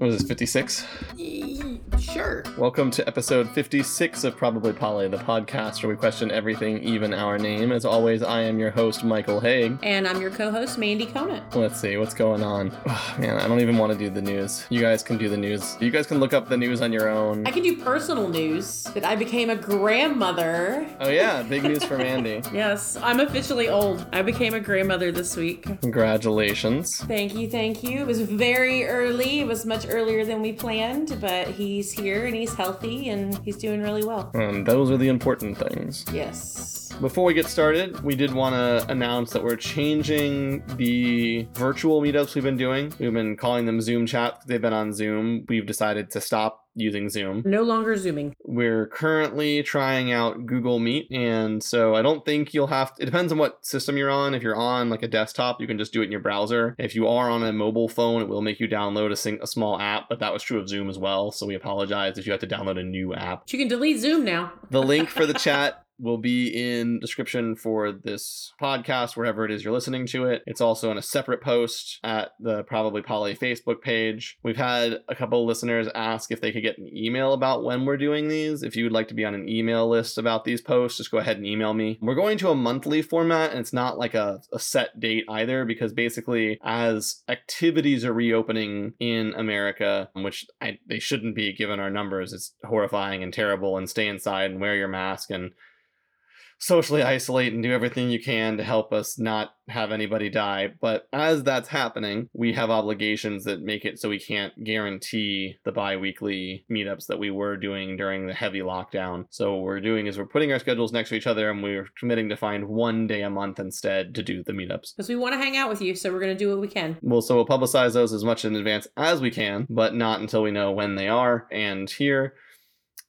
What is this, 56? Sure. Welcome to episode 56 of Probably Polly, the podcast where we question everything, even our name. As always, I am your host, Michael Haig. And I'm your co-host, Mandy Conant. Let's see, what's going on? Oh, man, I don't even want to do the news. You guys can do the news. You guys can look up the news on your own. I can do personal news that I became a grandmother. Oh, yeah, big news for Mandy. Yes, I'm officially old. I became a grandmother this week. Congratulations. Thank you, thank you. It was very early. It was much earlier than we planned, but he's here and he's healthy and he's doing really well. Um, those are the important things. Yes. Before we get started, we did want to announce that we're changing the virtual meetups we've been doing. We've been calling them Zoom chat. They've been on Zoom. We've decided to stop using Zoom. No longer zooming. We're currently trying out Google Meet, and so I don't think you'll have. it depends on what system you're on. If you're on like a desktop, you can just do it in your browser. If you are on a mobile phone, it will make you download a, sing, a small app, but that was true of Zoom as well. So we apologize if you have to download a new app. But you can delete Zoom now. The link for the chat will be in description for this podcast wherever it is you're listening to it. It's also in a separate post at the probably polly facebook page. We've had a couple of listeners ask if they could get an email about when we're doing these. If you would like to be on an email list about these posts just go ahead and email me. We're going to a monthly format and it's not like a, a set date either because basically as activities are reopening in america which I, they shouldn't be given our numbers it's horrifying and terrible and stay inside and wear your mask and socially isolate and do everything you can to help us not have anybody die. But as that's happening, we have obligations that make it so we can't guarantee the bi weekly meetups that we were doing during the heavy lockdown. So, what we're doing is we're putting our schedules next to each other and we're committing to find one day a month instead to do the meetups. Because we want to hang out with you, so we're going to do what we can. Well, so we'll publicize those as much in advance as we can, but not until we know when they are. And here,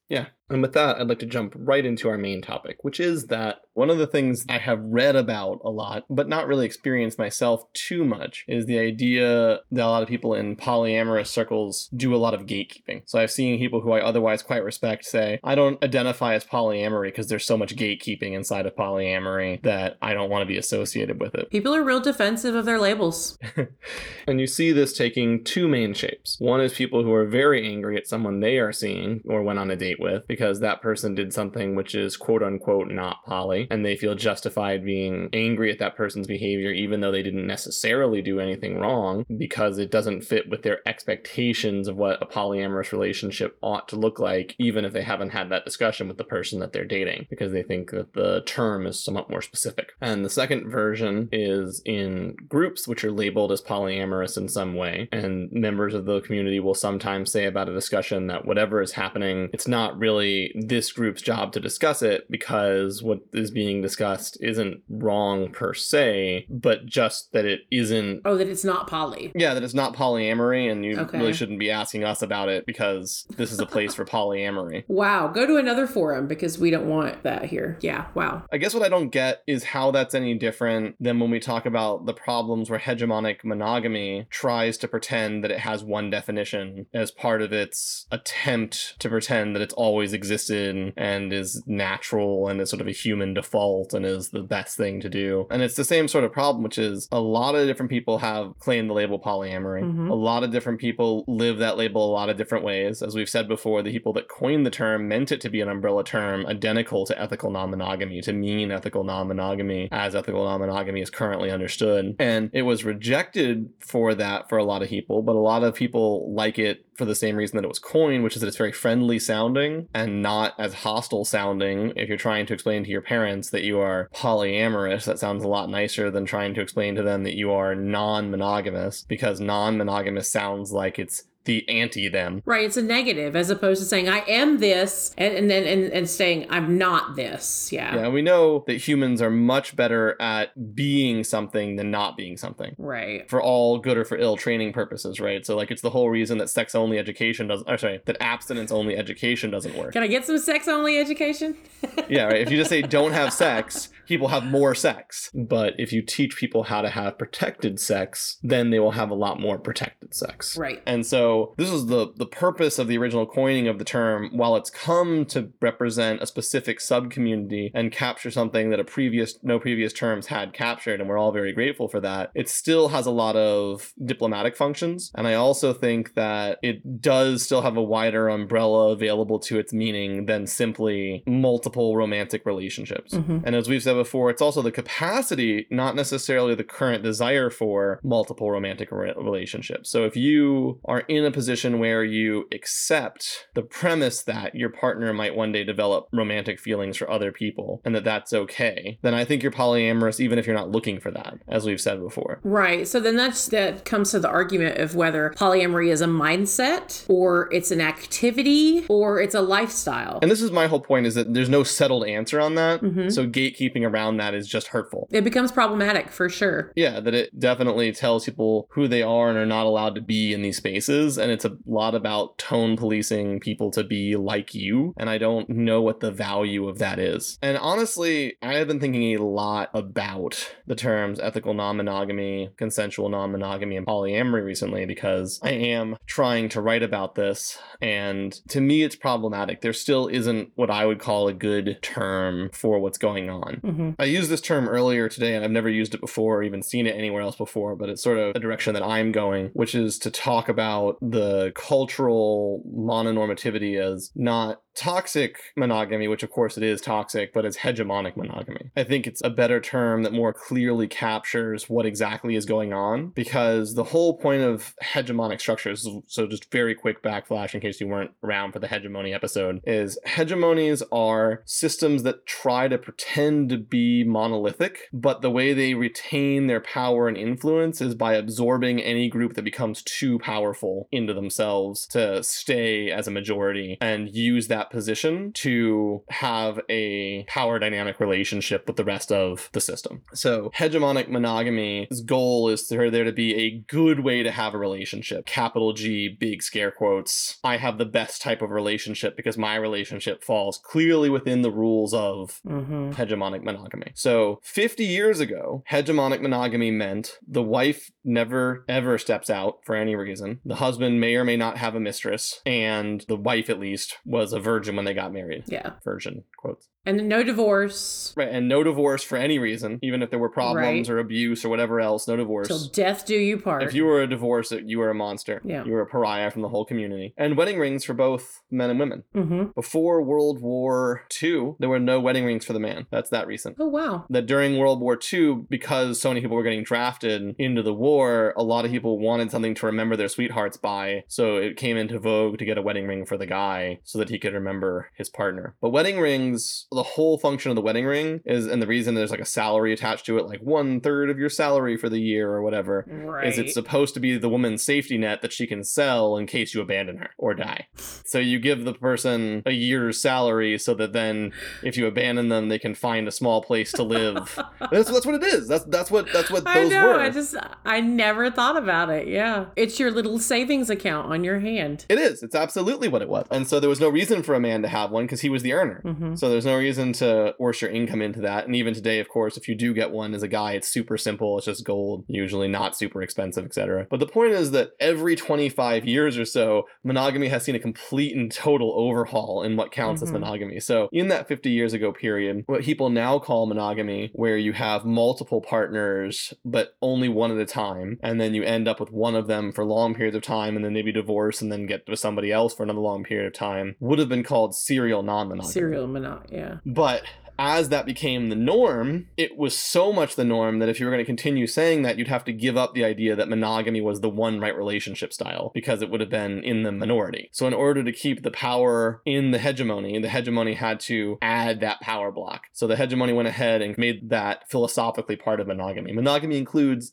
yeah. And with that, I'd like to jump right into our main topic, which is that one of the things I have read about a lot, but not really experienced myself too much, is the idea that a lot of people in polyamorous circles do a lot of gatekeeping. So I've seen people who I otherwise quite respect say, I don't identify as polyamory because there's so much gatekeeping inside of polyamory that I don't want to be associated with it. People are real defensive of their labels. and you see this taking two main shapes. One is people who are very angry at someone they are seeing or went on a date with because that person did something which is quote unquote not poly, and they feel justified being angry at that person's behavior, even though they didn't necessarily do anything wrong, because it doesn't fit with their expectations of what a polyamorous relationship ought to look like, even if they haven't had that discussion with the person that they're dating, because they think that the term is somewhat more specific. And the second version is in groups which are labeled as polyamorous in some way, and members of the community will sometimes say about a discussion that whatever is happening, it's not really this group's job to discuss it because what is being discussed isn't wrong per se, but just that it isn't. Oh, that it's not poly. Yeah, that it's not polyamory, and you Okay. really shouldn't be asking us about it because this is a place for polyamory. Wow, go to another forum because we don't want that here. Yeah, wow. I guess what I don't get is how that's any different than when we talk about the problems where hegemonic monogamy tries to pretend that it has one definition as part of its attempt to pretend that it's always existed and is natural and is sort of a human default and is the best thing to do. And it's the same sort of problem, which is a lot of different people have claimed the label polyamory. Mhm. A lot of different people live that label a lot of different ways. As we've said before, the people that coined the term meant it to be an umbrella term identical to ethical non monogamy, to mean ethical non monogamy as ethical non monogamy is currently understood. And it was rejected for that for a lot of people, but a lot of people like it for the same reason that it was coined, which is that it's very friendly sounding and not as hostile sounding. If you're trying to explain to your parents that you are polyamorous, that sounds a lot nicer than trying to explain to them that you are non monogamous, because non monogamous sounds like it's the anti them. Right, it's a negative as opposed to saying I am this and and then and, and saying I'm not this. Yeah. Yeah, we know that humans are much better at being something than not being something. Right. For all good or for ill training purposes, right? So, like, it's the whole reason that sex only education doesn't, or sorry, that abstinence only education doesn't work. Can I get some sex only education? yeah, right. If you just say don't have sex, people have more sex. But if you teach people how to have protected sex, then they will have a lot more protected sex. Right. And so this is the the purpose of the original coining of the term. While it's come to represent a specific subcommunity and capture something that a previous no previous terms had captured, and we're all very grateful for that, it still has a lot of diplomatic functions. And I also think that it does still have a wider umbrella available to its meaning than simply multiple romantic relationships. Mhm. And as we've said before, it's also the capacity, not necessarily the current desire for multiple romantic re- relationships. So if you are in a position where you accept the premise that your partner might one day develop romantic feelings for other people and that that's okay, then I think you're polyamorous even if you're not looking for that, as we've said before. Right. So then that's that comes to the argument of whether polyamory is a mindset or it's an activity or it's a lifestyle. And this is my whole point is that there's no settled answer on that. Mhm. So gatekeeping around that is just hurtful. it becomes problematic for sure. Yeah, that it definitely tells people who they are and are not allowed to be in these spaces. And it's a lot about tone policing people to be like you. And I don't know what the value of that is. And honestly, I have been thinking a lot about the terms ethical non monogamy, consensual non monogamy, and polyamory recently because I am trying to write about this. And to me, it's problematic. There still isn't what I would call a good term for what's going on. hmm I used this term earlier today and I've never used it before or even seen it anywhere else before, but it's sort of a direction that I'm going, which is to talk about the cultural mononormativity as not toxic monogamy, which of course it is toxic, but it's hegemonic monogamy. I think it's a better term that more clearly captures what exactly is going on because the whole point of hegemonic structures, so just very quick backflash in case you weren't around for the hegemony episode, is hegemonies are systems that try to pretend to be monolithic, but the way they retain their power and influence is by absorbing any group that becomes too powerful into themselves to stay as a majority and use that position to have a power dynamic relationship with the rest of the system. So, hegemonic monogamy's goal is for there to be a good way to have a relationship. Capital G, big scare quotes. I have the best type of relationship because my relationship falls clearly within the rules of hmm hegemonic monogamy. So 50 years ago, hegemonic monogamy meant the wife never ever steps out for any reason. The husband may or may not have a mistress, and the wife at least was a virgin when they got married. Yeah. Virgin quotes. And no divorce Right, and no divorce for any reason, even if there were problems Right. or abuse or whatever else, no divorce. till death do you part. If you were a divorce, you were a monster. Yeah. You were a pariah from the whole community. And wedding rings for both men and women. hmm Before World War II, there were no wedding rings for the man. That's that recent. Oh wow. that during World War II, because so many people were getting drafted into the war, a lot of people wanted something to remember their sweethearts by. So it came into vogue to get a wedding ring for the guy so that he could remember his partner. But wedding rings, the whole function of the wedding ring is, and the reason there's like a salary attached to it, like one third of your salary for the year or whatever. Right. Is it's supposed to be the woman's safety net that she can sell in case you abandon her or die. So you give the person a year's salary so that then if you abandon them, they can find a small place to live. that's that's what it is. That's that's what that's what I those know. were. I just I never thought about it. Yeah. It's your little savings account on your hand. it is. It's absolutely what it was. And so there was no reason for a man to have one because he was the earner. hmm So there's no reason to force your income into that. And even today, of course, if you do get one as a guy, it's super simple. It's just gold, usually not super expensive, etc. But the point is that every 25 years or so, monogamy has seen a complete and total overhaul in what counts as Mhm. monogamy. So in that 50 years ago period, what people now call monogamy, where you have multiple partners, but only one at a time, and then you end up with one of them for long periods of time, and then maybe divorce and then get with somebody else for another long period of time, would have been called serial non-monogamy. Serial monogamy, Yeah. But as that became the norm, it was so much the norm that if you were going to continue saying that, you'd have to give up the idea that monogamy was the one right relationship style because it would have been in the minority. So, in order to keep the power in the hegemony, the hegemony had to add that power block. So, the hegemony went ahead and made that philosophically part of monogamy. Monogamy includes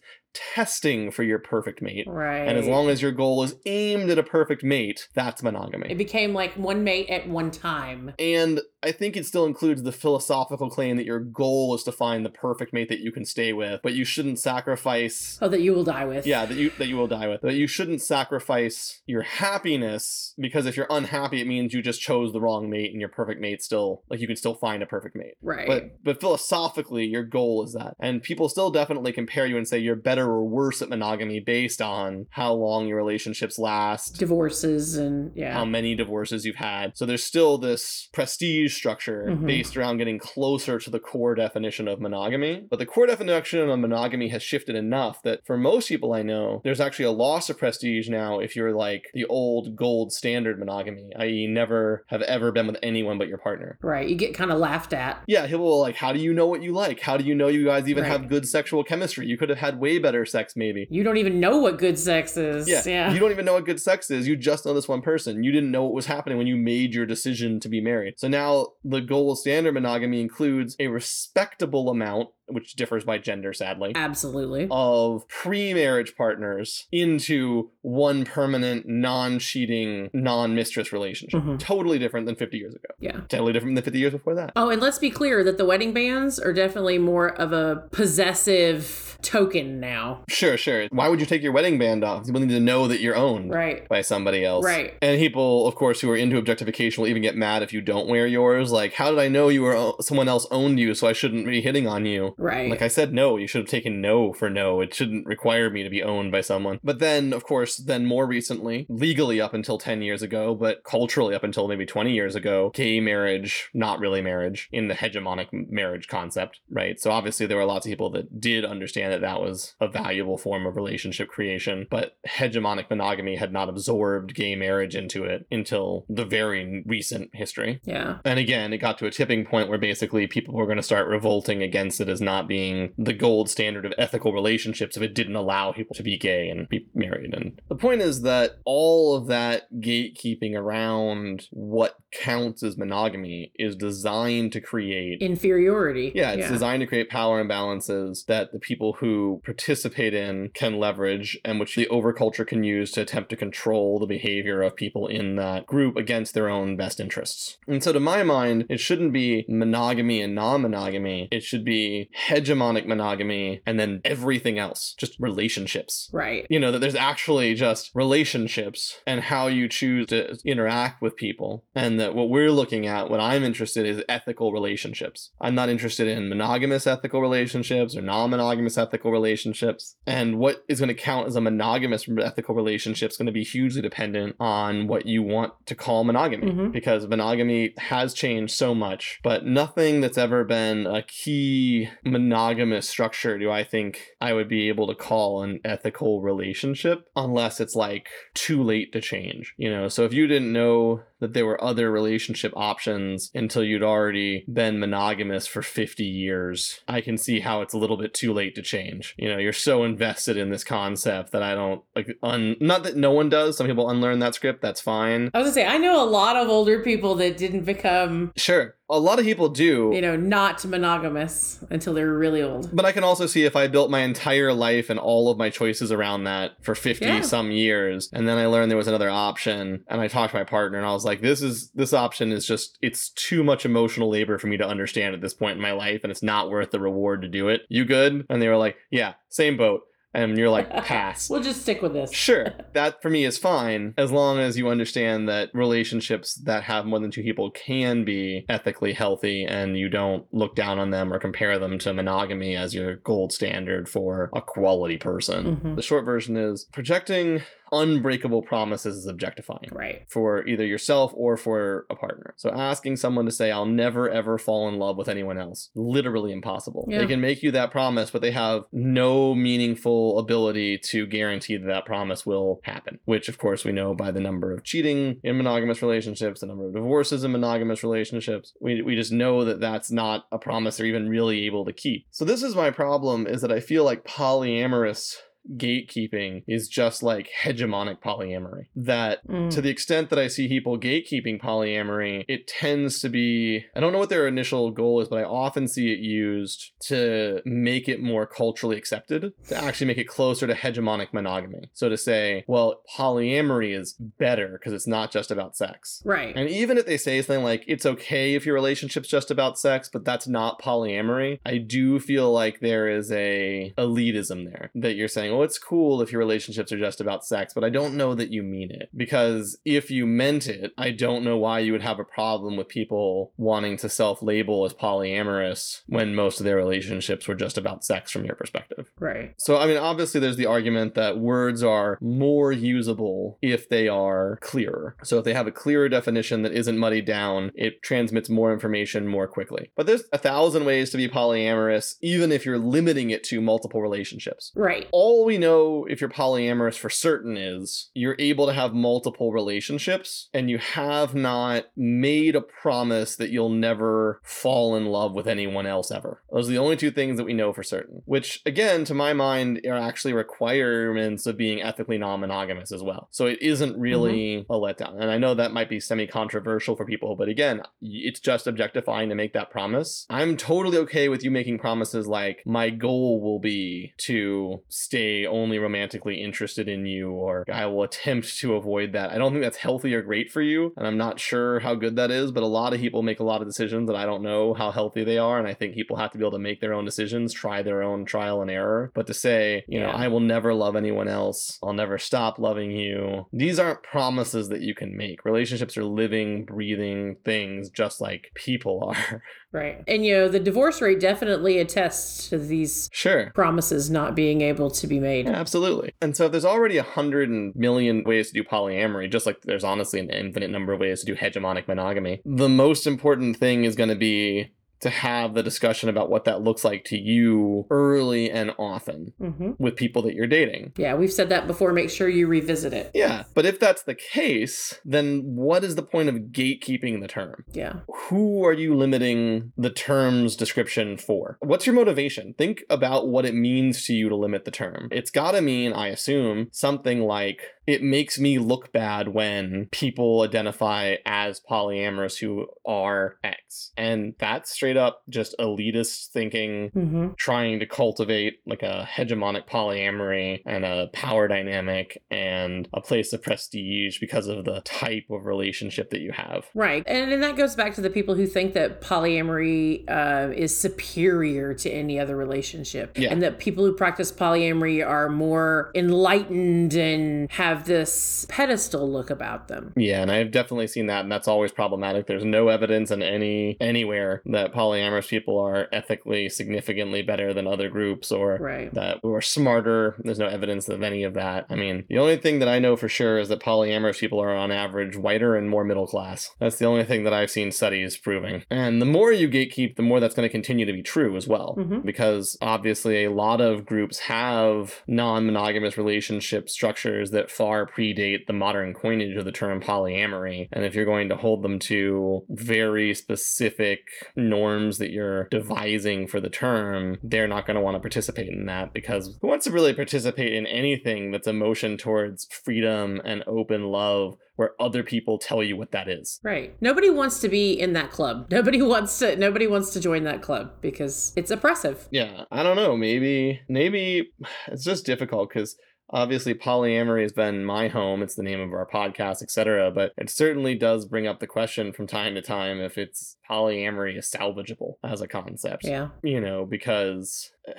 testing for your perfect mate. Right. And as long as your goal is aimed at a perfect mate, that's monogamy. it became like one mate at one time. And I think it still includes the philosophical claim that your goal is to find the perfect mate that you can stay with, but you shouldn't sacrifice Oh, that you will die with. yeah, that you that you will die with. That you shouldn't sacrifice your happiness because if you're unhappy, it means you just chose the wrong mate and your perfect mate still like you can still find a perfect mate. Right. But but philosophically, your goal is that, and people still definitely compare you and say you're better or worse at monogamy based on how long your relationships last, divorces and yeah. how many divorces you've had. So there's still this prestige structure Mhm. based around getting closer to the core definition of monogamy. But the core definition of monogamy has shifted enough that for most people I know, there's actually a loss of prestige now if you're like the old gold standard monogamy, i.e., never have ever been with anyone but your partner. right. You get kind of laughed at. Yeah, people will like, how do you know what you like? How do you know you guys even Right. have good sexual chemistry? You could have had way better sex, maybe. You don't even know what good sex is. Yeah. Yeah. You don't even know what good sex is. You just know this one person. You didn't know what was happening when you made your decision to be married. So now the gold standard monogamy includes a respectable amount, which differs by gender, sadly. Absolutely. Of pre marriage partners into one permanent, non cheating, non mistress relationship. Mhm. Totally different than 50 years ago. Yeah. Totally different than 50 years before that. Oh, and let's be clear that the wedding bands are definitely more of a possessive token now. Sure, sure. Why would you take your wedding band off? People need to know that you're owned. Right. by somebody else. Right. And people, of course, who are into objectification will even get mad if you don't wear yours. Like, how did I know you were someone else owned you, so I shouldn't be hitting on you? Right. Like I said, no. You should have taken no for no. It shouldn't require me to be owned by someone. But then, of course, then more recently, legally up until 10 years ago, but culturally up until maybe 20 years ago, gay marriage, not really marriage, in the hegemonic marriage concept, right? So obviously there were lots of people that did understand that that was a valuable form of relationship creation, but hegemonic monogamy had not absorbed gay marriage into it until the very recent history. yeah. And again, it got to a tipping point where basically people were going to start revolting against it as not being the gold standard of ethical relationships if it didn't allow people to be gay and be married. And the point is that all of that gatekeeping around what counts as monogamy is designed to create Inferiority. yeah, it's designed to create power imbalances that the people who participate in can leverage and which the overculture can use to attempt to control the behavior of people in that group against their own best interests. And so, to my mind, it shouldn't be monogamy and non monogamy, it should be hegemonic monogamy and then everything else, just relationships Right. you know that there's actually just relationships and how you choose to interact with people and that what we're looking at what i'm interested in is ethical relationships i'm not interested in monogamous ethical relationships or non-monogamous ethical relationships and what is going to count as a monogamous ethical relationship is going to be hugely dependent on what you want to call monogamy Mhm. because monogamy has changed so much but nothing that's ever been a key monogamous structure do i think i would be able to call an ethical relationship unless it's like too late to change you know? So if you didn't know that there were other relationship options until you'd already been monogamous for 50 years. I can see how it's a little bit too late to change. You know you're so invested in this concept that i don't like un- not that no one does. Some people unlearn that script. That's fine. I was gonna say, I know a lot of older people that didn't become, sure. A lot of people do. you know, not monogamous until they're really old. But I can also see if I built my entire life and all of my choices around that for 50 Yeah. some years and then I learned there was another option and I talked to my partner and I was like this is this option is just it's too much emotional labor for me to understand at this point in my life and it's not worth the reward to do it. You good? And they were like, "Yeah, same boat." And you're like, "Pass." We'll just stick with this. Sure, that for me is fine as long as you understand that relationships that have more than two people can be ethically healthy and you don't look down on them or compare them to monogamy as your gold standard for a quality person. Mhm. The short version is projecting unbreakable promises is objectifying Right. for either yourself or for a partner. So asking someone to say, I'll never ever fall in love with anyone else, literally impossible. Yeah. They can make you that promise, but they have no meaningful ability to guarantee that that promise will happen, which of course we know by the number of cheating in monogamous relationships, the number of divorces in monogamous relationships. We, we just know that that's not a promise they're even really able to keep. So this is my problem is that I feel like polyamorous gatekeeping is just like hegemonic polyamory. That Mm. to the extent that I see people gatekeeping polyamory, it tends to be I don't know what their initial goal is, but I often see it used to make it more culturally accepted, to actually make it closer to hegemonic monogamy. So to say, well, polyamory is better because it's not just about sex. Right. And even if they say something like it's okay if your relationship's just about sex, but that's not polyamory, I do feel like there is a elitism there that you're saying, well, it's cool if your relationships are just about sex, but I don't know that you mean it. Because if you meant it, I don't know why you would have a problem with people wanting to self-label as polyamorous when most of their relationships were just about sex from your perspective. Right. So, I mean, obviously, there's the argument that words are more usable if they are clearer. So, if they have a clearer definition that isn't muddied down, it transmits more information more quickly. But there's a thousand ways to be polyamorous, even if you're limiting it to multiple relationships. Right. All we know if you're polyamorous for certain is you're able to have multiple relationships and you have not made a promise that you'll never fall in love with anyone else ever. Those are the only two things that we know for certain, which again, to my mind, are actually requirements of being ethically non monogamous as well. So it isn't mm-hmm. really a letdown. And I know that might be semi controversial for people, but again, it's just objectifying to make that promise. I'm totally okay with you making promises like, my goal will be to stay only romantically interested in you, or I will attempt to avoid that. I don't think that's healthy or great for you. And I'm not sure how good that is, but a lot of people make a lot of decisions that I don't know how healthy they are. And I think people have to be able to make their own decisions, try their own trial and error. But to say, you know, I will never love anyone else, I'll never stop loving you, these aren't promises that you can make. Relationships are living, breathing things just like people are. Right. And you know, the divorce rate definitely attests to these sure. promises not being able to be made. Yeah, absolutely. And so there's already a hundred and million ways to do polyamory, just like there's honestly an infinite number of ways to do hegemonic monogamy, the most important thing is going to be to have the discussion about what that looks like to you early and often hmm with people that you're dating. Yeah, we've said that before. Make sure you revisit it. Yeah, but if that's the case, then what is the point of gatekeeping the term? Yeah. who are you limiting the term's description for? What's your motivation? Think about what it means to you to limit the term. It's got to mean, I assume, something like it makes me look bad when people identify as polyamorous who are X. And that's straight up just elitist thinking hmm trying to cultivate like a hegemonic polyamory and a power dynamic and a place of prestige because of the type of relationship that you have. Right. And, and that goes back to the people who think that polyamory uh, is superior to any other relationship. Yeah. And that people who practice polyamory are more enlightened and have this pedestal look about them. Yeah, and I've definitely seen that, and that's always problematic. There's no evidence in any anywhere that polyamorous people are ethically significantly better than other groups or Right. that we're smarter. There's no evidence of any of that. I mean, the only thing that I know for sure is that polyamorous people are on average whiter and more middle class. That's the only thing that I've seen studies proving. And the more you gatekeep, the more that's going to continue to be true as well. Mhm. Because obviously, a lot of groups have non monogamous relationship structures that far predate the modern coinage of the term polyamory. And if you're going to hold them to very specific norms that you're devising for the term, they're not going to want to participate in that because who wants to really participate in anything that's a motion towards freedom and open love where other people tell you what that is? Right. Nobody wants to be in that club. Nobody wants to nobody wants to join that club because it's oppressive. Yeah, I don't know. Maybe, maybe it's just difficult because obviously polyamory has been my home. It's the name of our podcast, etc. But it certainly does bring up the question from time to time if it's polyamory is salvageable as a concept. Yeah. You know, because.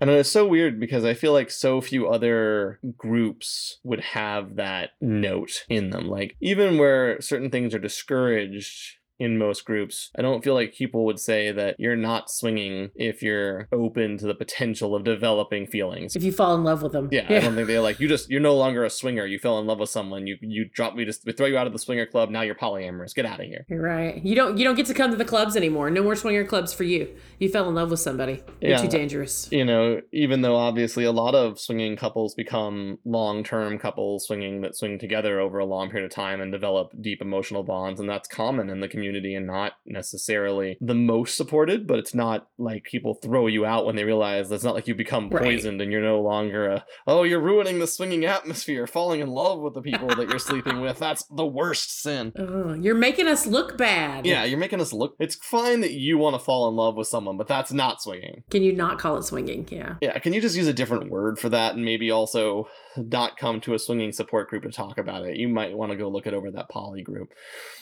And it's so weird because I feel like so few other groups would have that note in them. Like, even where certain things are discouraged in most groups, I don't feel like people would say that you're not swinging if you're open to the potential of developing feelings. If you fall in love with them. Yeah, I don't think they're like you just you're no longer a swinger. You fell in love with someone. You you drop we just we throw you out of the swinger club. Now you're polyamorous. Get out of here. You're right. You don't you don't get to come to the clubs anymore. No more swinger clubs for you. You fell in love with somebody. You're Yeah. too dangerous. You know, even though obviously a lot of swinging couples become long term couples swinging that swing together over a long period of time and develop deep emotional bonds, and that's common in the community community and not necessarily the most supported, but it's not like people throw you out when they realize it's not like you become Right. poisoned and you're no longer a, oh, you're ruining the swinging atmosphere, falling in love with the people that you're sleeping with. That's the worst sin. Oh, you're making us look bad. Yeah, you're making us look. It's fine that you want to fall in love with someone, but that's not swinging. Can you not call it swinging? Yeah. Yeah, can you just use a different word for that and maybe also not come to a swinging support group to talk about it? You might want to go look it over that poly group.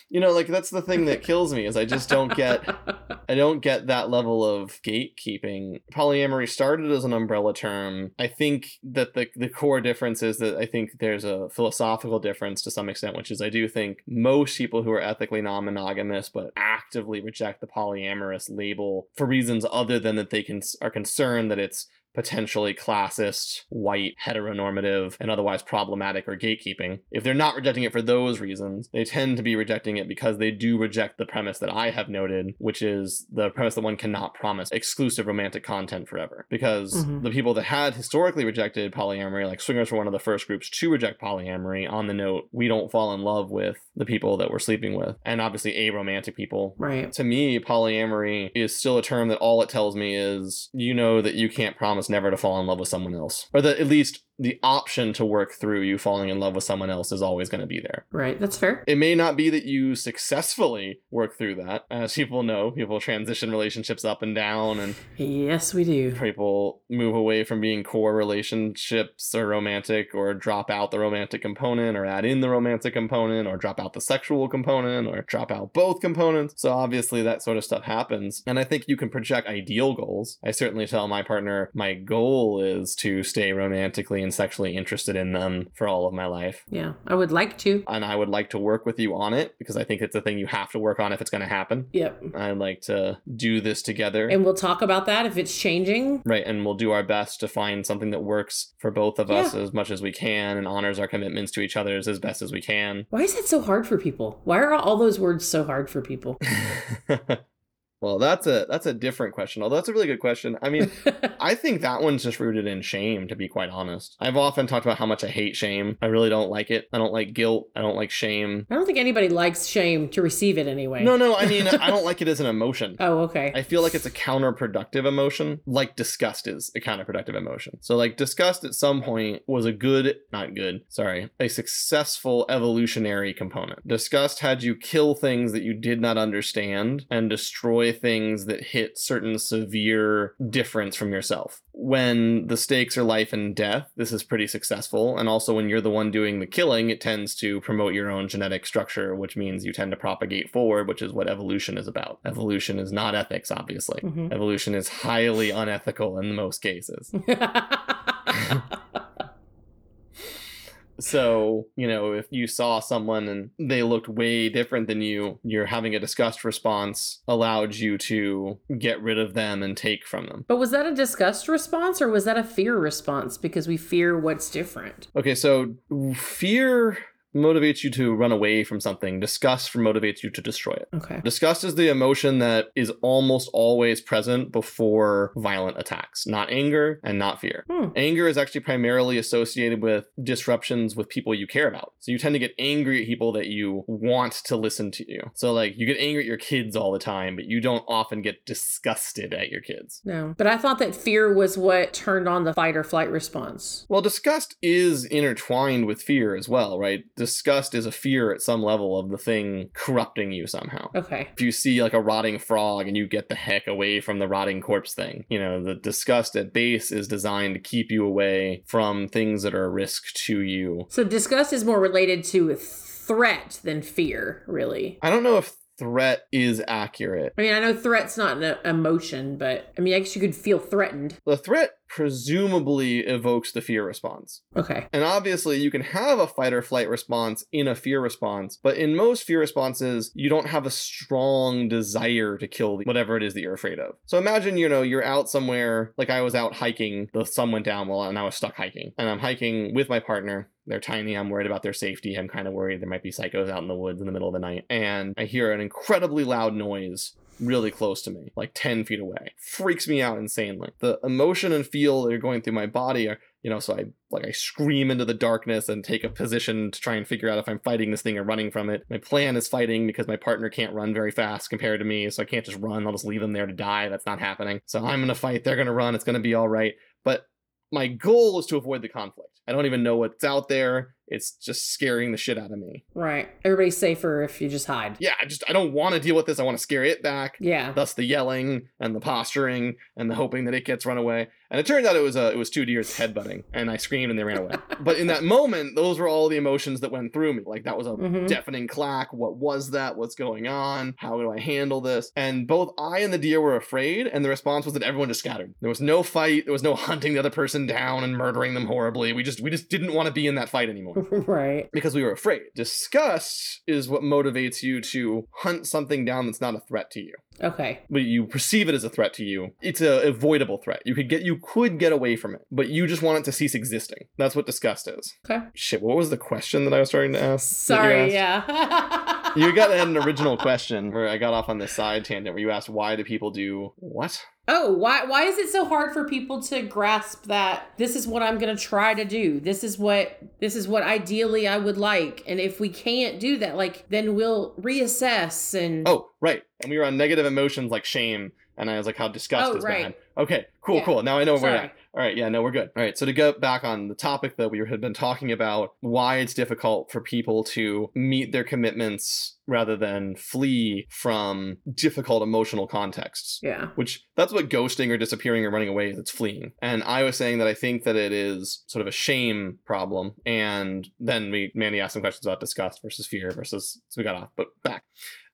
You know, like that's the thing that kills me is I just don't get I don't get that level of gatekeeping. Polyamory started as an umbrella term. I think that the the core difference is that I think there's a philosophical difference to some extent, which is I do think most people who are ethically non-monogamous but actively reject the polyamorous label for reasons other than that they can are concerned that it's potentially classist, white, heteronormative, and otherwise problematic or gatekeeping. If they're not rejecting it for those reasons, they tend to be rejecting it because they do reject the premise that I have noted, which is the premise that one cannot promise exclusive romantic content forever. Because Mhm. the people that had historically rejected polyamory, like swingers were one of the first groups to reject polyamory on the note, we don't fall in love with the people that we're sleeping with. And obviously aromantic people right. to me, polyamory is still a term that all it tells me is you know that you can't promise never to fall in love with someone else. Or that at least the option to work through you falling in love with someone else is always going to be there. Right. That's fair. It may not be that you successfully work through that. As people know, people transition relationships up and down and Yes, we do. people move away from being core relationships or romantic or drop out the romantic component or add in the romantic component or drop out the sexual component or drop out both components. So obviously that sort of stuff happens. And I think you can project ideal goals. I certainly tell my partner my goal is to stay romantically and sexually interested in them for all of my life. Yeah. I would like to. And I would like to work with you on it because I think it's a thing you have to work on if it's going to happen. Yep. I'd like to do this together. And we'll talk about that if it's changing. Right, and we'll do our best to find something that works for both of us as much as we can and honors our commitments to each other as best as we can. Why is that so hard for people? Why are all those words so hard for people? well, that's a that's a different question. Although that's a really good question. I mean, I think that one's just rooted in shame, to be quite honest. I've often talked about how much I hate shame. I really don't like it. I don't like guilt. I don't like shame. I don't think anybody likes shame to receive it anyway. No, no, I mean, I don't like it as an emotion. Oh, okay. I feel like it's a counterproductive emotion, like disgust is a counterproductive emotion. So, like, disgust at some point was a good, not good, sorry, a successful evolutionary component. Disgust had you kill things that you did not understand and destroy things that hit certain severe difference from yourself. When the stakes are life and death, this is pretty successful. And also, when you're the one doing the killing, it tends to promote your own genetic structure, which means you tend to propagate forward, which is what evolution is about. Evolution is not ethics, obviously. Mhm. Evolution is highly unethical in most cases. So, you know, if you saw someone and they looked way different than you, you're having a disgust response allowed you to get rid of them and take from them. but was that a disgust response or was that a fear response because we fear what's different? Okay, so fear motivates you to run away from something, disgust motivates you to destroy it. Okay. Disgust is the emotion that is almost always present before violent attacks, not anger and not fear. Hmm. Anger is actually primarily associated with disruptions with people you care about. So you tend to get angry at people that you want to listen to you. So, like, you get angry at your kids all the time, but you don't often get disgusted at your kids. No. But I thought that fear was what turned on the fight or flight response. Well, disgust is intertwined with fear as well, right? Disgust is a fear at some level of the thing corrupting you somehow. Okay. if you see like a rotting frog and you get the heck away from the rotting corpse thing, you know, the disgust at base is designed to keep you away from things that are a risk to you. So disgust is more related to threat than fear, really. I don't know if threat is accurate. I mean, I know threat's not an emotion, but I mean, I guess you could feel threatened. The threat presumably evokes the fear response. Okay. And obviously, you can have a fight or flight response in a fear response, but in most fear responses, you don't have a strong desire to kill whatever it is that you're afraid of. So imagine, you know, you're out somewhere, like I was out hiking, the sun went down while and I was stuck hiking, and I'm hiking with my partner. They're tiny. I'm worried about their safety. I'm kind of worried there might be psychos out in the woods in the middle of the night. And I hear an incredibly loud noise really close to me, like 10 feet away. Freaks me out insanely. The emotion and feel that are going through my body are, you know, so I like I scream into the darkness and take a position to try and figure out if I'm fighting this thing or running from it. My plan is fighting because my partner can't run very fast compared to me, so I can't just run. I'll just leave them there to die. That's not happening. So I'm gonna fight. They're gonna run. It's gonna be all right. But my goal is to avoid the conflict. I don't even know what's out there. It's just scaring the shit out of me. Right. Everybody's safer if you just hide. Yeah, I just I don't want to deal with this. I want to scare it back. Yeah. Thus the yelling and the posturing and the hoping that it gets run away. And it turned out it was uh, it was two deers headbutting, and I screamed and they ran away. but in that moment, those were all the emotions that went through me. Like that was a Mhm. deafening clack. What was that? What's going on? How do I handle this? And both I and the deer were afraid, and the response was that everyone just scattered. There was no fight. There was no hunting the other person down and murdering them horribly. We just we just didn't want to be in that fight anymore right. because we were afraid. Disgust is what motivates you to hunt something down that's not a threat to you. Okay. But you perceive it as a threat to you. It's a avoidable threat. You could get you could get away from it, but you just want it to cease existing. That's what disgust is. Okay. Shit, what was the question that I was starting to ask? Sorry. Yeah. You got an original question where I got off on this side tangent where you asked why do people do what? Oh, why why is it so hard for people to grasp that this is what I'm going to try to do. This is what this is what ideally I would like. And if we can't do that, like then we'll reassess and Oh, right. And we were on negative emotions like shame, and I was like, how disgust Oh, is right. bad. Okay, cool, Yeah. cool. Now I know where we're Sorry. at. All right, yeah, no, we're good. All right, so to go back on the topic that we had been talking about, why it's difficult for people to meet their commitments rather than flee from difficult emotional contexts. Yeah. Which that's what ghosting or disappearing or running away is. It's fleeing. And I was saying that I think that it is sort of a shame problem. And then we Mandy asked some questions about disgust versus fear versus so we got off, but back.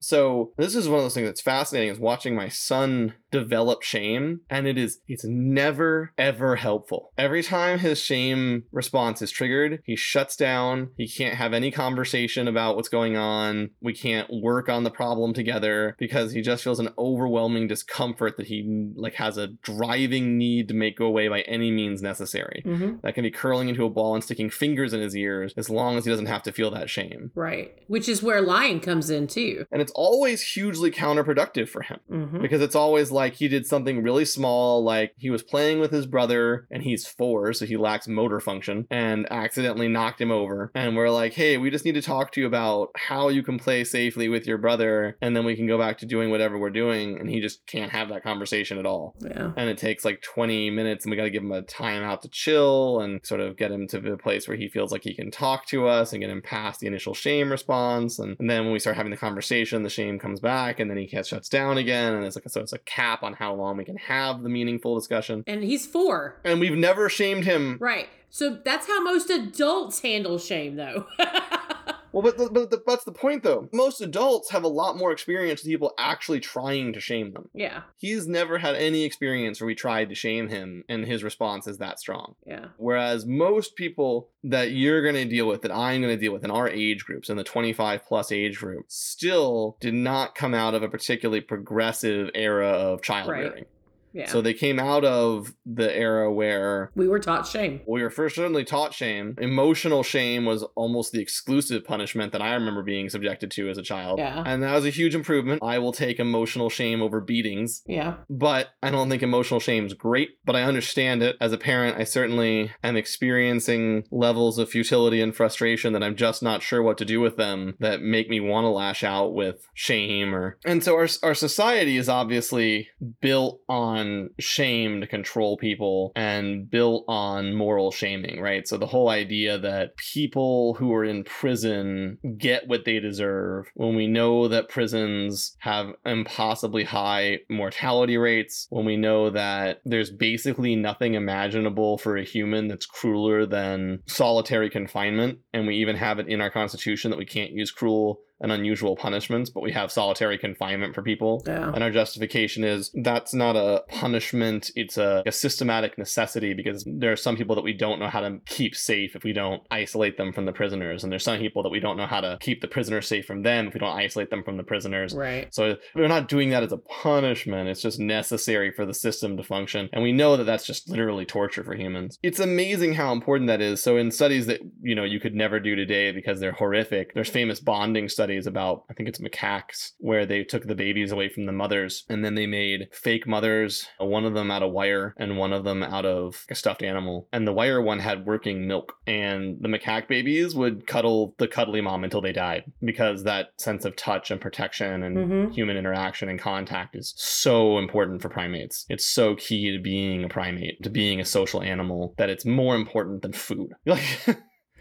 So this is one of those things that's fascinating is watching my son develop shame and it is it's never ever helpful. Every time his shame response is triggered, he shuts down. He can't have any conversation about what's going on. We can't work on the problem together because he just feels an overwhelming discomfort that he like has a driving need to make go away by any means necessary. hmm That can be curling into a ball and sticking fingers in his ears as long as he doesn't have to feel that shame. Right. Which is where lying comes in too. And it's always hugely counterproductive for him hmm because it's always like he did something really small, like he was playing with his brother and he's four, so he lacks motor function, and accidentally knocked him over. And we're like, hey, we just need to talk to you about how you can play safely with your brother, and then we can go back to doing whatever we're doing. And he just can't have that conversation at all. Yeah. And it takes like 20 minutes, and we got to give him a time out to chill and sort of get him to the place where he feels like he can talk to us and get him past the initial shame response. And, and then when we start having the conversation, the shame comes back, and then he gets shuts down again. And it's like so it's a cap on how long we can have the meaningful discussion. And he's four. And we've never shamed him. Right. So that's how most adults handle shame though. Well, but, but, but that's the point, though. Most adults have a lot more experience with people actually trying to shame them. yeah. He's never had any experience where we tried to shame him, and his response is that strong. Yeah. Whereas most people that you're going to deal with, that I'm going to deal with in our age groups, in the 25 plus age group, still did not come out of a particularly progressive era of childbearing. Yeah. So they came out of the era where we were taught shame. we were first certainly taught shame. Emotional shame was almost the exclusive punishment that I remember being subjected to as a child. Yeah. And that was a huge improvement. I will take emotional shame over beatings Yeah. but I don't think emotional shame is great. But I understand it. As a parent, I certainly am experiencing levels of futility and frustration that I'm just not sure what to do with them that make me want to lash out with shame or and so our our society is obviously built on shame to control people and built on moral shaming, right? So the whole idea that people who are in prison get what they deserve when we know that prisons have impossibly high mortality rates, when we know that there's basically nothing imaginable for a human that's crueler than solitary confinement, and we even have it in our constitution that we can't use cruel and unusual punishments, but we have solitary confinement for people. Yeah. And our justification is that's not a punishment, it's a, a systematic necessity because there are some people that we don't know how to keep safe if we don't isolate them from the prisoners. And there's some people that we don't know how to keep the prisoners safe from them if we don't isolate them from the prisoners. Right. So we're not doing that as a punishment. It's just necessary for the system to function. And we know that that's just literally torture for humans. It's amazing how important that is. So in studies that you know you could never do today because they're horrific. There's famous bonding studies about I think it's macaques where they took the babies away from the mothers and then they made fake mothers, one of them out of wire and one of them out of a stuffed animal. And the wire one had working milk and the macaque babies would cuddle the cuddly mom until they died because that sense of touch and protection and Mhm. human interaction and contact is so important for primates. It's so key to being a primate, to being a social animal that it's more important than food. Like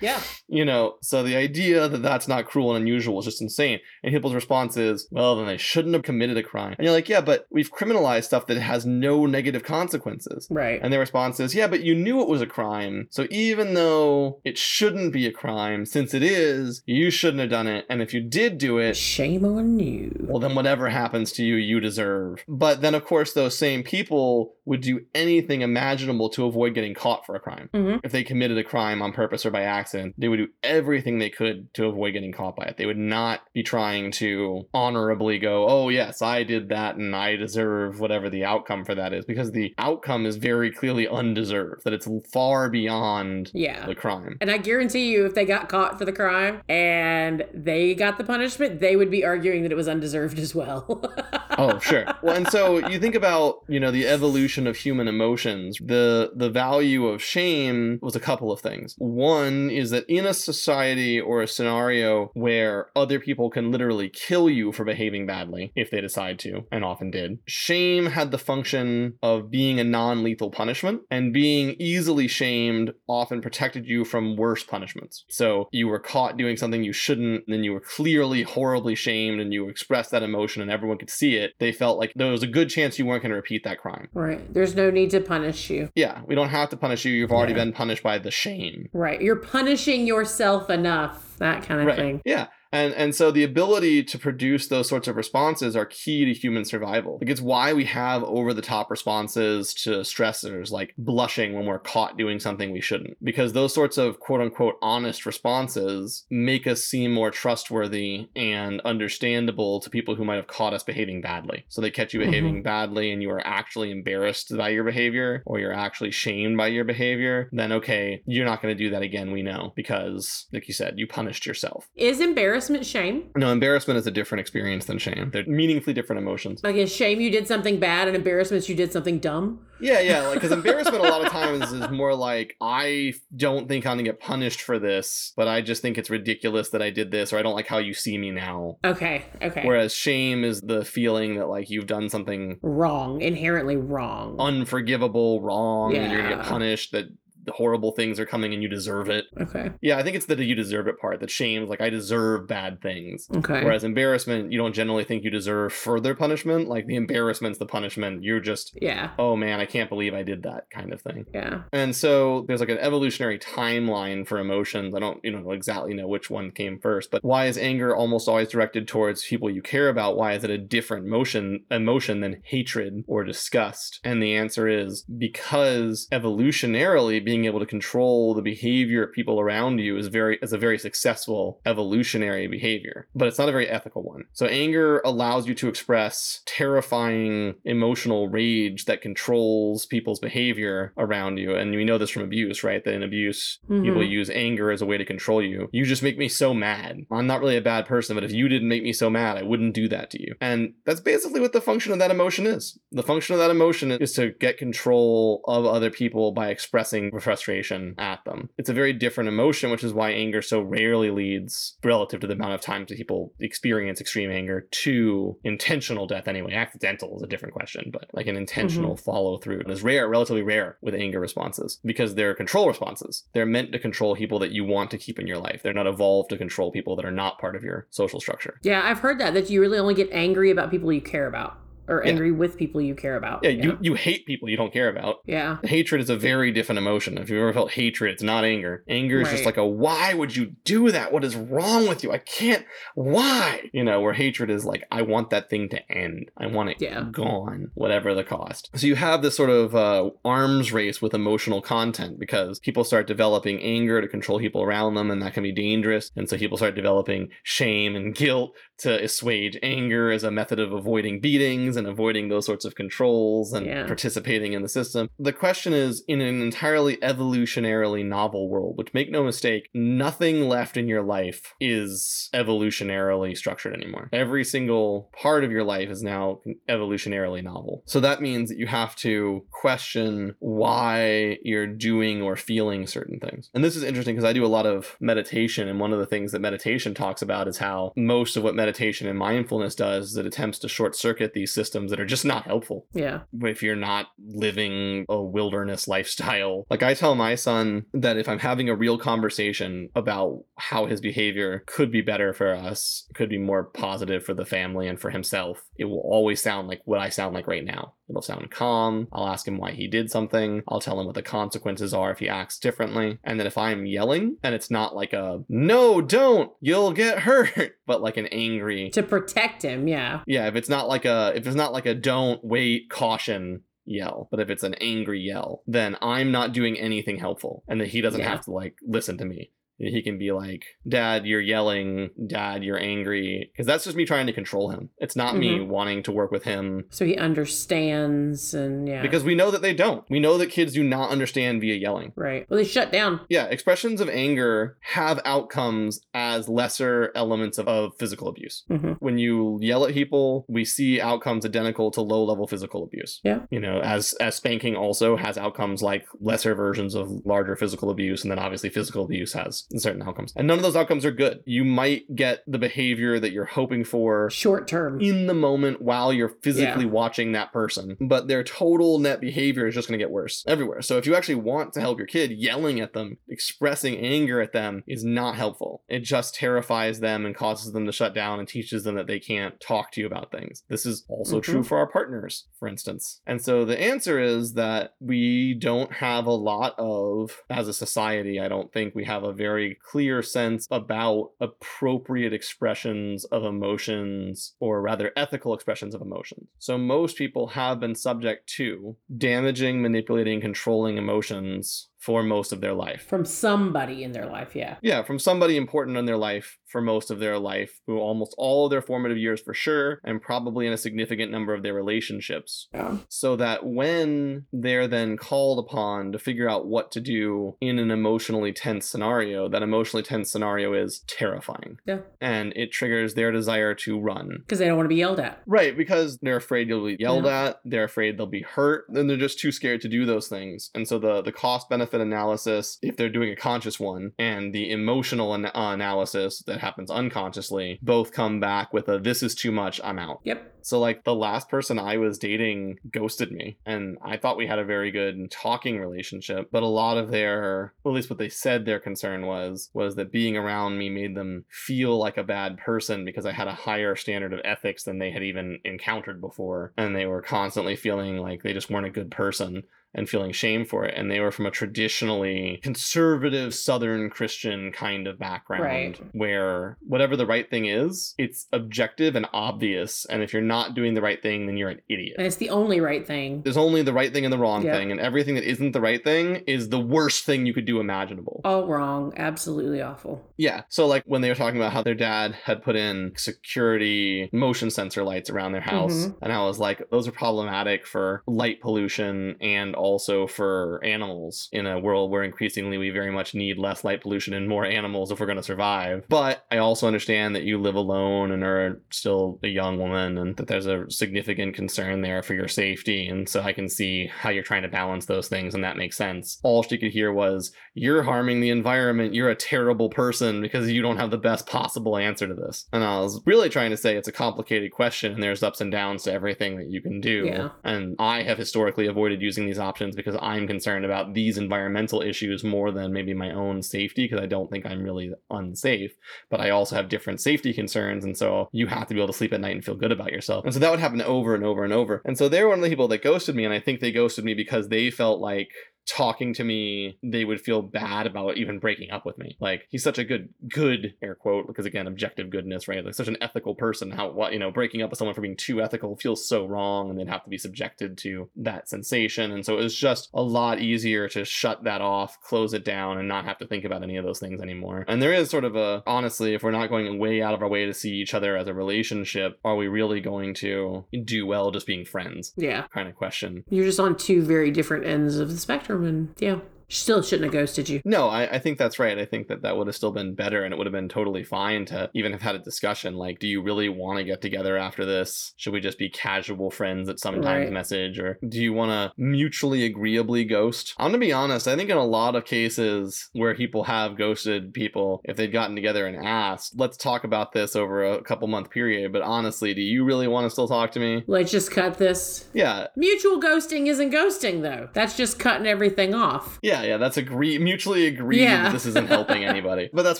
Yeah. you know, so the idea that that's not cruel and unusual is just insane. And people's response is, well, then they shouldn't have committed a crime. And you're like, yeah, but we've criminalized stuff that has no negative consequences. Right. And their response is, yeah, but you knew it was a crime. So even though it shouldn't be a crime, since it is, you shouldn't have done it. And if you did do it, Shame on you. well, then whatever happens to you, you deserve. But then, of course, those same people would do anything imaginable to avoid getting caught for a crime. Mhm. If they committed a crime on purpose or by accident, they would do everything they could to avoid getting caught by it. They would not be trying to honorably go, oh, yes, I did that and I deserve whatever the outcome for that is, because the outcome is very clearly undeserved, that it's far beyond Yeah. the crime. And I guarantee you, if they got caught for the crime and they got the punishment, they would be arguing that it was undeserved as well. oh sure well and so you think about you know the evolution of human emotions the the value of shame was a couple of things. One is that in a society or a scenario where other people can literally kill you for behaving badly if they decide to and often did shame had the function of being a non-lethal punishment and being easily shamed often protected you from worse punishments. So you were caught doing something you shouldn't then you were clearly horribly shamed and you expressed that emotion and everyone could see it. They felt like there was a good chance you weren't going to repeat that crime. Right. There's no need to punish you. yeah we don't have to punish you you've already Yeah. been punished by the shame Right. You're punishing yourself enough. That kind of thing. Yeah. And and so the ability to produce those sorts of responses are key to human survival. Like it's why we have over the top responses to stressors like blushing when we're caught doing something we shouldn't. Because those sorts of quote unquote honest responses make us seem more trustworthy and understandable to people who might have caught us behaving badly. So they catch you mm-hmm. behaving badly and you are actually embarrassed by your behavior or you're actually shamed by your behavior, then okay, you're not going to do that again, we know, because like you said, you punished yourself. Is embarrassment shame? No, embarrassment is a different experience than shame. They're meaningfully different emotions. Like is shame you did something bad and embarrassment you did something dumb? Yeah, yeah, like because embarrassment a lot of times is more like I don't think I'm gonna get punished for this, but I just think it's ridiculous that I did this, or I don't like how you see me now. Okay. Okay. Whereas shame is the feeling that like you've done something wrong. Inherently wrong. unforgivable, wrong, and you're gonna get punished. That horrible things are coming and you deserve it. okay. Yeah, I think it's the you deserve it part. That shame is like I deserve bad things. Okay. Whereas embarrassment, you don't generally think you deserve further punishment. Like the embarrassment's the punishment. You're just, yeah. oh man, I can't believe I did that kind of thing. Yeah. And so there's like an evolutionary timeline for emotions. I don't, you know, exactly know which one came first, but why is anger almost always directed towards people you care about? Why is it a different motion emotion than hatred or disgust? And the answer is because evolutionarily being able to control the behavior of people around you is very is a very successful evolutionary behavior, but it's not a very ethical one. So anger allows you to express terrifying emotional rage that controls people's behavior around you. And we know this from abuse, right? That in abuse, people Mhm. use anger as a way to control you. You just make me so mad. I'm not really a bad person, but if you didn't make me so mad, I wouldn't do that to you. And that's basically what the function of that emotion is. The function of that emotion is to get control of other people by expressing frustration at them. It's a very different emotion, which is why anger so rarely leads, relative to the amount of times that people experience extreme anger, to intentional death anyway. Accidental is a different question, but like an intentional mm-hmm. follow through is rare, relatively rare with anger responses because they're control responses. They're meant to control people that you want to keep in your life. They're not evolved to control people that are not part of your social structure. Yeah, I've heard that that you really only get angry about people you care about or Yeah. angry with people you care about. Yeah, you, you hate people you don't care about. Yeah. Hatred is a very different emotion. If you've ever felt hatred, it's not anger. Anger is just like a why would you do that? What is wrong with you? I can't. Why? You know, where hatred is like I want that thing to end. I want it Yeah. gone, whatever the cost. So you have this sort of uh, arms race with emotional content because people start developing anger to control people around them, and that can be dangerous. And so people start developing shame and guilt to assuage anger as a method of avoiding beatings and avoiding those sorts of controls and Yeah. participating in the system. The question is in an entirely evolutionarily novel world, which make no mistake, nothing left in your life is evolutionarily structured anymore. Every single part of your life is now evolutionarily novel. So that means that you have to question why you're doing or feeling certain things. And this is interesting because I do a lot of meditation, and one of the things that meditation talks about is how most of what meditation and mindfulness does is it attempts to short circuit these systems that are just not helpful Yeah. if you're not living a wilderness lifestyle. Like I tell my son that if I'm having a real conversation about how his behavior could be better for us, could be more positive for the family and for himself, it will always sound like what I sound like right now. It'll sound calm. I'll ask him why he did something. I'll tell him what the consequences are if he acts differently. And then if I'm yelling and it's not like a no, don't, you'll get hurt, but like an angry To protect him. Yeah. yeah, if it's not like a if it's not like a don't wait caution yell, but if it's an angry yell, then I'm not doing anything helpful and that he doesn't Yeah. have to like listen to me. He can be like, "Dad, you're yelling. Dad, you're angry." Because that's just me trying to control him. It's not me Mhm. wanting to work with him So he understands and yeah. because we know that they don't. We know that kids do not understand via yelling. right. Well, they shut down. Yeah, expressions of anger have outcomes as lesser elements of, of physical abuse. hmm when you yell at people, we see outcomes identical to low level physical abuse. Yeah. You know, as as spanking also has outcomes like lesser versions of larger physical abuse, and then obviously physical abuse has certain outcomes. And none of those outcomes are good. You might get the behavior that you're hoping for Short term. in the moment while you're physically watching that person, but their total net behavior is just going to get worse everywhere. So if you actually want to help your kid, yelling at them, expressing anger at them is not helpful. It just terrifies them and causes them to shut down and teaches them that they can't talk to you about things. This is also Mhm. true for our partners, for instance. And so the answer is that we don't have a lot of, as a society, I don't think we have a very clear sense about appropriate expressions of emotions, or rather ethical expressions of emotions. So most people have been subject to damaging, manipulating, controlling emotions for most of their life. From somebody in their life. Yeah. Yeah, from somebody important in their life for most of their life, who almost all of their formative years for sure, and probably in a significant number of their relationships. Yeah. So that when they're then called upon to figure out what to do in an emotionally tense scenario, that emotionally tense scenario is terrifying. Yeah. And it triggers their desire to run. Because they don't want to be yelled at. Right, because they're afraid you'll be yelled Yeah. at, they're afraid they'll be hurt, and they're just too scared to do those things. And so the the cost benefit analysis, if they're doing a conscious one, and the emotional an- analysis that happens unconsciously, both come back with a this is too much, I'm out. Yep. So like the last person I was dating ghosted me and I thought we had a very good talking relationship, but a lot of their well, at least what they said their concern was was that being around me made them feel like a bad person because I had a higher standard of ethics than they had even encountered before and they were constantly feeling like they just weren't a good person and feeling shame for it. And they were from a traditionally conservative Southern Christian kind of background Right. where whatever the right thing is, it's objective and obvious. And if you're not doing the right thing, then you're an idiot. And it's the only right thing. There's only the right thing and the wrong Yep. thing, and everything that isn't the right thing is the worst thing you could do imaginable. All wrong. Absolutely awful. Yeah. So like when they were talking about how their dad had put in security motion sensor lights around their house, Mhm. and I was like, those are problematic for light pollution and also for animals in a world where increasingly we very much need less light pollution and more animals if we're going to survive. But I also understand that you live alone and are still a young woman and that there's a significant concern there for your safety. And so I can see how you're trying to balance those things and that makes sense. All she could hear was, You're harming the environment. You're a terrible person because you don't have the best possible answer to this. And I was really trying to say it's a complicated question and there's ups and downs to everything that you can do. Yeah. And I have historically avoided using these options because I'm concerned about these environmental issues more than maybe my own safety because I don't think I'm really unsafe. But I also have different safety concerns. And so you have to be able to sleep at night and feel good about yourself. And so that would happen over and over and over. And so they're one of the people that ghosted me. And I think they ghosted me because they felt like talking to me, they would feel bad about even breaking up with me. Like he's such a good, good air quote because again, objective goodness, right? Like such an ethical person. How what you know, breaking up with someone for being too ethical feels so wrong, and they'd have to be subjected to that sensation. And so it was just a lot easier to shut that off, close it down, and not have to think about any of those things anymore. And there is sort of a honestly, if we're not going way out of our way to see each other as a relationship, are we really going to do well just being friends? Yeah. Kind of question. You're just on two very different ends of the spectrum. And yeah, still shouldn't have ghosted you. No, I, I think that's right. I think that that would have still been better and it would have been totally fine to even have had a discussion like, do you really want to get together after this? Should we just be casual friends at some times Right. message? Or do you want to mutually agreeably ghost? I'm going to be honest. I think in a lot of cases where people have ghosted people, if they'd gotten together and asked, let's talk about this over a couple month period, but honestly, do you really want to still talk to me? Let's just cut this. Yeah, Mutual ghosting isn't ghosting, though. That's just cutting everything off. Yeah, yeah, that's agree mutually agreed Yeah. that this isn't helping anybody. But that's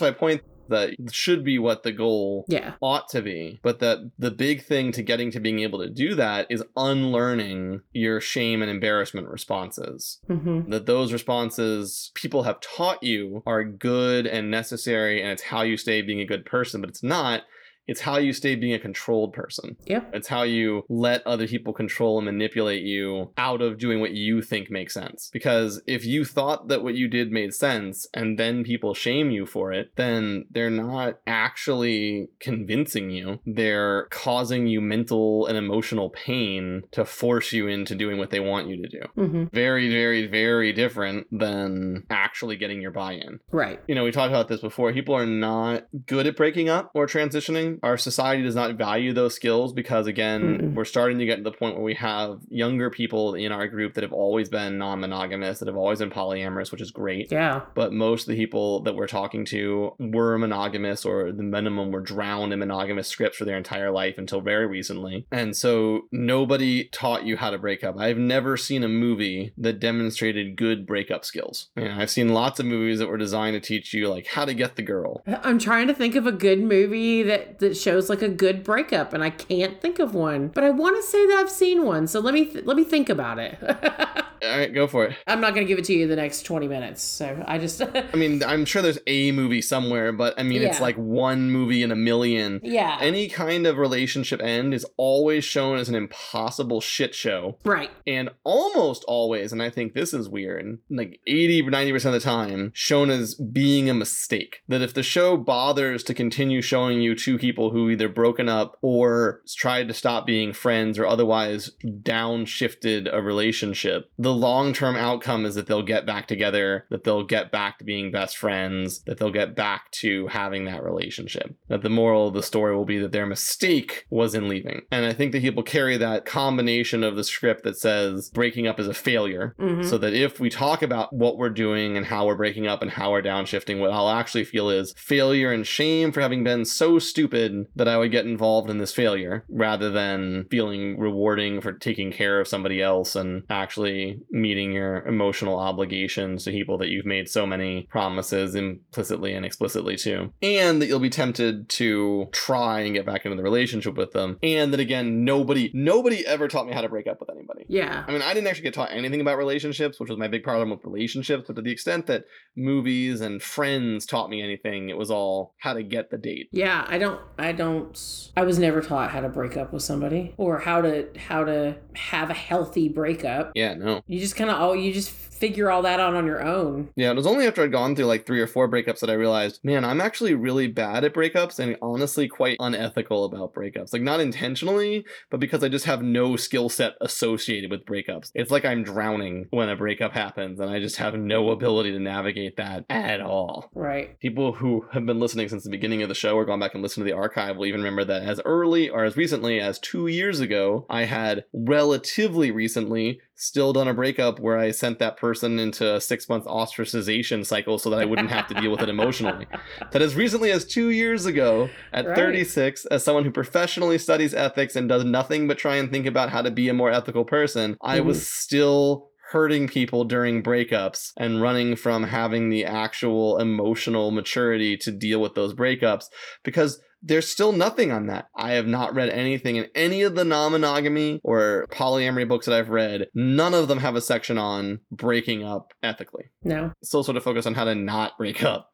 my point that should be what the goal Yeah. ought to be. But that the big thing to getting to being able to do that is unlearning your shame and embarrassment responses. hmm That those responses people have taught you are good and necessary and it's how you stay being a good person, but it's not. It's how you stay being a controlled person. Yep. It's how you let other people control and manipulate you out of doing what you think makes sense. Because if you thought that what you did made sense and then people shame you for it, then they're not actually convincing you. They're causing you mental and emotional pain to force you into doing what they want you to do. hmm Very, very, very different than actually getting your buy in Right. you know, we talked about this before. People are not good at breaking up or transitioning. Our society does not value those skills because, again, Mm-mm. we're starting to get to the point where we have younger people in our group that have always been non monogamous, that have always been polyamorous, which is great. Yeah. But most of the people that we're talking to were monogamous or the minimum were drowned in monogamous scripts for their entire life until very recently. And so nobody taught you how to break up. I've never seen a movie that demonstrated good breakup skills. Know, I've seen lots of movies that were designed to teach you like how to get the girl. I'm trying to think of a good movie that, that shows like a good breakup, and I can't think of one. But I want to say that I've seen one, so let me th- let me think about it. All right, go for it. I'm not going to give it to you in the next 20 minutes, so I just I mean, I'm sure there's a movie somewhere, but I mean, it's like one movie in a million. yeah, Any kind of relationship end is always shown as an impossible shit show. right. and almost always, and I think this is weird, like 80 90% of the time, shown as being a mistake. That if the show bothers to continue showing you two people who either broken up or tried to stop being friends or otherwise downshifted a relationship, the long term outcome is that they'll get back together, that they'll get back to being best friends, that they'll get back to having that relationship. That the moral of the story will be that their mistake was in leaving. And I think that people carry that combination of the script that says breaking up is a failure. Mhm. So that if we talk about what we're doing and how we're breaking up and how we're downshifting, what I'll actually feel is failure and shame for having been so stupid that I would get involved in this failure rather than feeling rewarding for taking care of somebody else and actually meeting your emotional obligations to people that you've made so many promises implicitly and explicitly to. And that you'll be tempted to try and get back into the relationship with them. And that again, nobody nobody ever taught me how to break up with anybody. yeah, I mean, I didn't actually get taught anything about relationships, which was my big problem with relationships. But to the extent that movies and friends taught me anything, it was all how to get the date. yeah. I don't. I don't. I was never taught how to break up with somebody or how to how to have a healthy breakup. Yeah, no. You just kind of all you just figure all that out on your own. Yeah, it was only after I'd gone through like three or four breakups that I realized, man, I'm actually really bad at breakups and honestly quite unethical about breakups. Like, not intentionally, but because I just have no skill set associated with breakups. It's like I'm drowning when a breakup happens and I just have no ability to navigate that at all. Right. people who have been listening since the beginning of the show or gone back and listened to the archive will even remember that as early or as recently as two years ago, I had relatively recently still done a breakup where I sent that person into a six month ostracization cycle so that I wouldn't have to deal with it emotionally. That as recently as two years ago, at Right. 36, as someone who professionally studies ethics and does nothing but try and think about how to be a more ethical person, I was mm-hmm. still hurting people during breakups and running from having the actual emotional maturity to deal with those breakups because there's still nothing on that. I have not read anything in any of the non monogamy or polyamory books that I've read. None of them have a section on breaking up ethically. No. Still sort of focus on how to not break up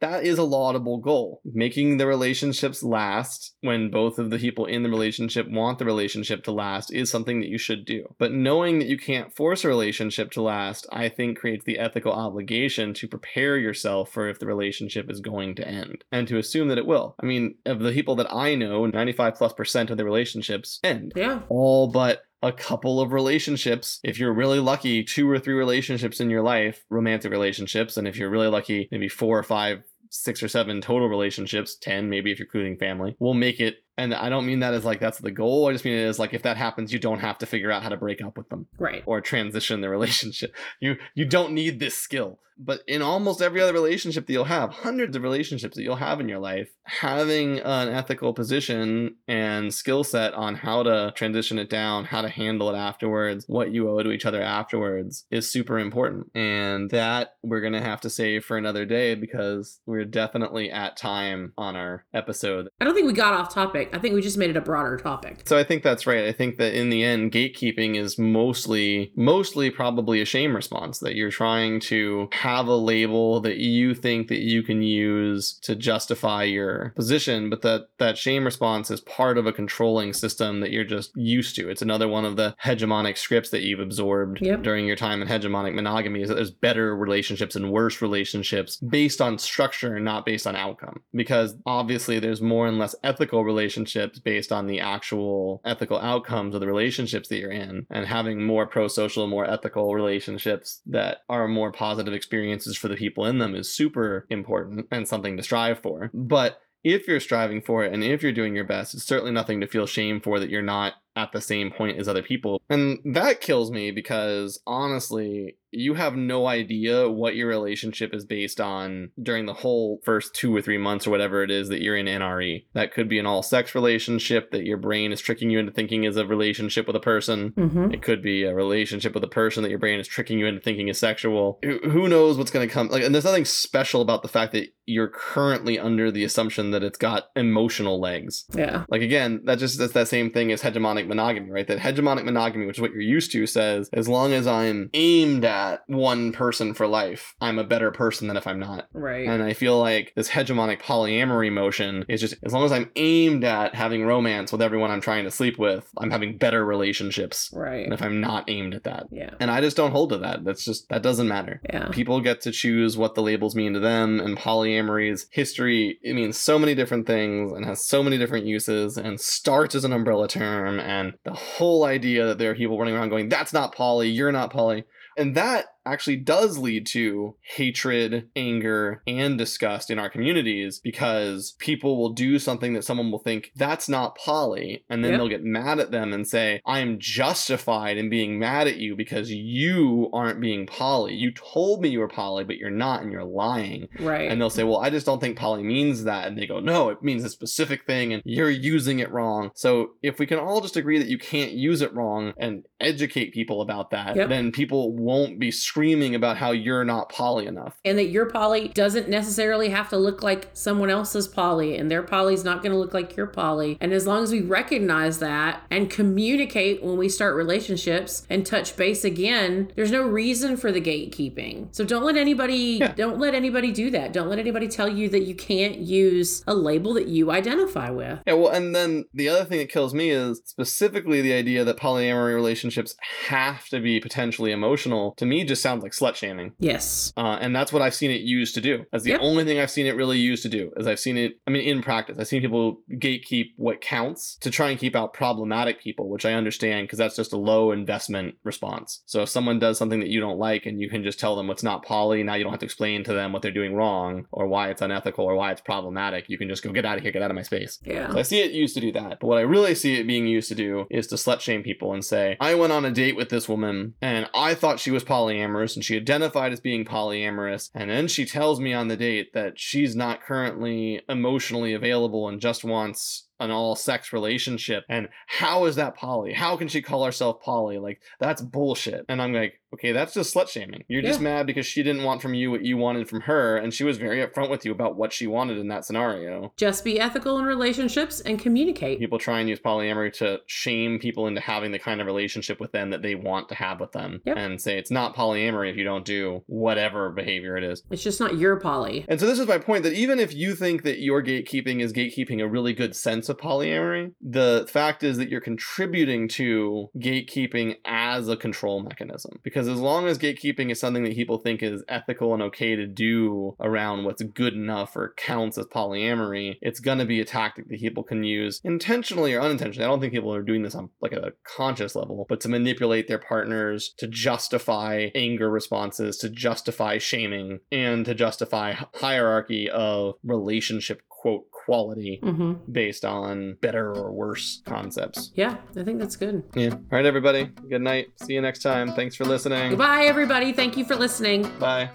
that is a laudable goal. Making the relationships last when both of the people in the relationship want the relationship to last is something that you should do. But knowing that you can't force a relationship to last, I think creates the ethical obligation to prepare yourself for if the relationship is going to end and to assume that it will. I mean, of the people that I know, 95 plus percent of the relationships end. Yeah. All but a couple of relationships. If you're really lucky, two or three relationships in your life, romantic relationships. And if you're really lucky, maybe four or five, six or seven total relationships, 10 maybe if you're including family, will make it and I don't mean that as like that's the goal. I just mean it as like if that happens, you don't have to figure out how to break up with them. Right. Or transition the relationship. You you don't need this skill. But in almost every other relationship that you'll have, hundreds of relationships that you'll have in your life, having an ethical position and skill set on how to transition it down, how to handle it afterwards, what you owe to each other afterwards is super important. And that we're going to have to save for another day because we're definitely at time on our episode. I don't think we got off topic. I think we just made it a broader topic. So I think that's right. I think that in the end, gatekeeping is mostly, mostly probably a shame response that you're trying to have a label that you think that you can use to justify your position, but that that shame response is part of a controlling system that you're just used to. It's another one of the hegemonic scripts that you've absorbed Yep. during your time in hegemonic monogamy is that there's better relationships and worse relationships based on structure and not based on outcome. Because obviously there's more and less ethical relationships based on the actual ethical outcomes of the relationships that you're in. And having more pro-social, more ethical relationships that are more positive experiences for the people in them is super important and something to strive for. But if you're striving for it and if you're doing your best, it's certainly nothing to feel shame for that you're not at the same point as other people. And that kills me because honestly, you have no idea what your relationship is based on during the whole first two or three months or whatever it is that you're in NRE. That could be an all sex relationship that your brain is tricking you into thinking is a relationship with a person. Mm-hmm. It could be a relationship with a person that your brain is tricking you into thinking is sexual. Who- Who knows what's going to come? Like, and there's nothing special about the fact that you're currently under the assumption that it's got emotional legs. Yeah. Like again, that just that's that same thing as hegemonic monogamy, right? That hegemonic monogamy, which is what you're used to, says as long as I'm aimed at one person for life, I'm a better person than if I'm not. Right. And I feel like this hegemonic polyamory motion is just as long as I'm aimed at having romance with everyone I'm trying to sleep with, I'm having better relationships right. than if I'm not aimed at that. Yeah. And I just don't hold to that. That's just that doesn't matter. Yeah. People get to choose what the labels mean to them, and polyamory's history it means so many different things and has so many different uses, and starts as an umbrella term, and the whole idea that there are people running around going, "That's not poly, you're not poly," and that actually does lead to hatred, anger, and disgust in our communities because people will do something that someone will think that's not poly, and then Yep. they'll get mad at them and say, I'm justified in being mad at you because you aren't being poly. You told me you were poly, but you're not, and you're lying. Right. And they'll say, Well, I just don't think poly means that. And they go, No, it means a specific thing, and you're using it wrong. So if we can all just agree that you can't use it wrong and educate people about that, Yep. then people won't be screaming about how you're not poly enough. and that your poly doesn't necessarily have to look like someone else's poly and their poly's not going to look like your poly and as long as we recognize that and communicate when we start relationships and touch base again there's no reason for the gatekeeping so don't let anybody Yeah. don't let anybody do that don't let anybody tell you that you can't use a label that you identify with Yeah, well, and then the other thing that kills me is specifically the idea that polyamory relationships have to be potentially emotional. To me, just sounds like slut shaming. yes Uh, and that's what I've seen it used to do. That's the Yep. only thing I've seen it really used to do. Is I've seen it. I mean, in practice, I've seen people gatekeep what counts to try and keep out problematic people, which I understand because that's just a low investment response. So if someone does something that you don't like, and you can just tell them what's not poly, now you don't have to explain to them what they're doing wrong or why it's unethical or why it's problematic. You can just go get out of here, get out of my space. yeah So I see it used to do that. But what I really see it being used to do is to slut shame people and say, I went on a date with this woman and I thought she was polyamorous and she identified as being polyamorous. And then she tells me on the date that she's not currently emotionally available and just wants an all sex relationship. And how is that poly? How can she call herself poly? Like, that's bullshit. And I'm like, okay, that's just slut shaming. You're just mad because she didn't want from you what you wanted from her. And she was very upfront with you about what she wanted in that scenario. Just be ethical in relationships and communicate. People try and use polyamory to shame people into having the kind of relationship with them that they want to have with them Yep. and say it's not polyamory if you don't do whatever behavior it is. It's just not your poly. And so this is my point that even if you think that your gatekeeping is gatekeeping a really good sense polyamory, the fact is that you're contributing to gatekeeping as a control mechanism. Because as long as gatekeeping is something that people think is ethical and okay to do around what's good enough or counts as polyamory, it's going to be a tactic that people can use intentionally or unintentionally. I don't think people are doing this on like a conscious level, but to manipulate their partners to justify anger responses, to justify shaming, and to justify hierarchy of relationship quote quality hmm based on better or worse concepts. Yeah, I think that's good. Yeah. All right, everybody. Good night. See you next time. Thanks for listening. Goodbye, everybody. Thank you for listening. Bye.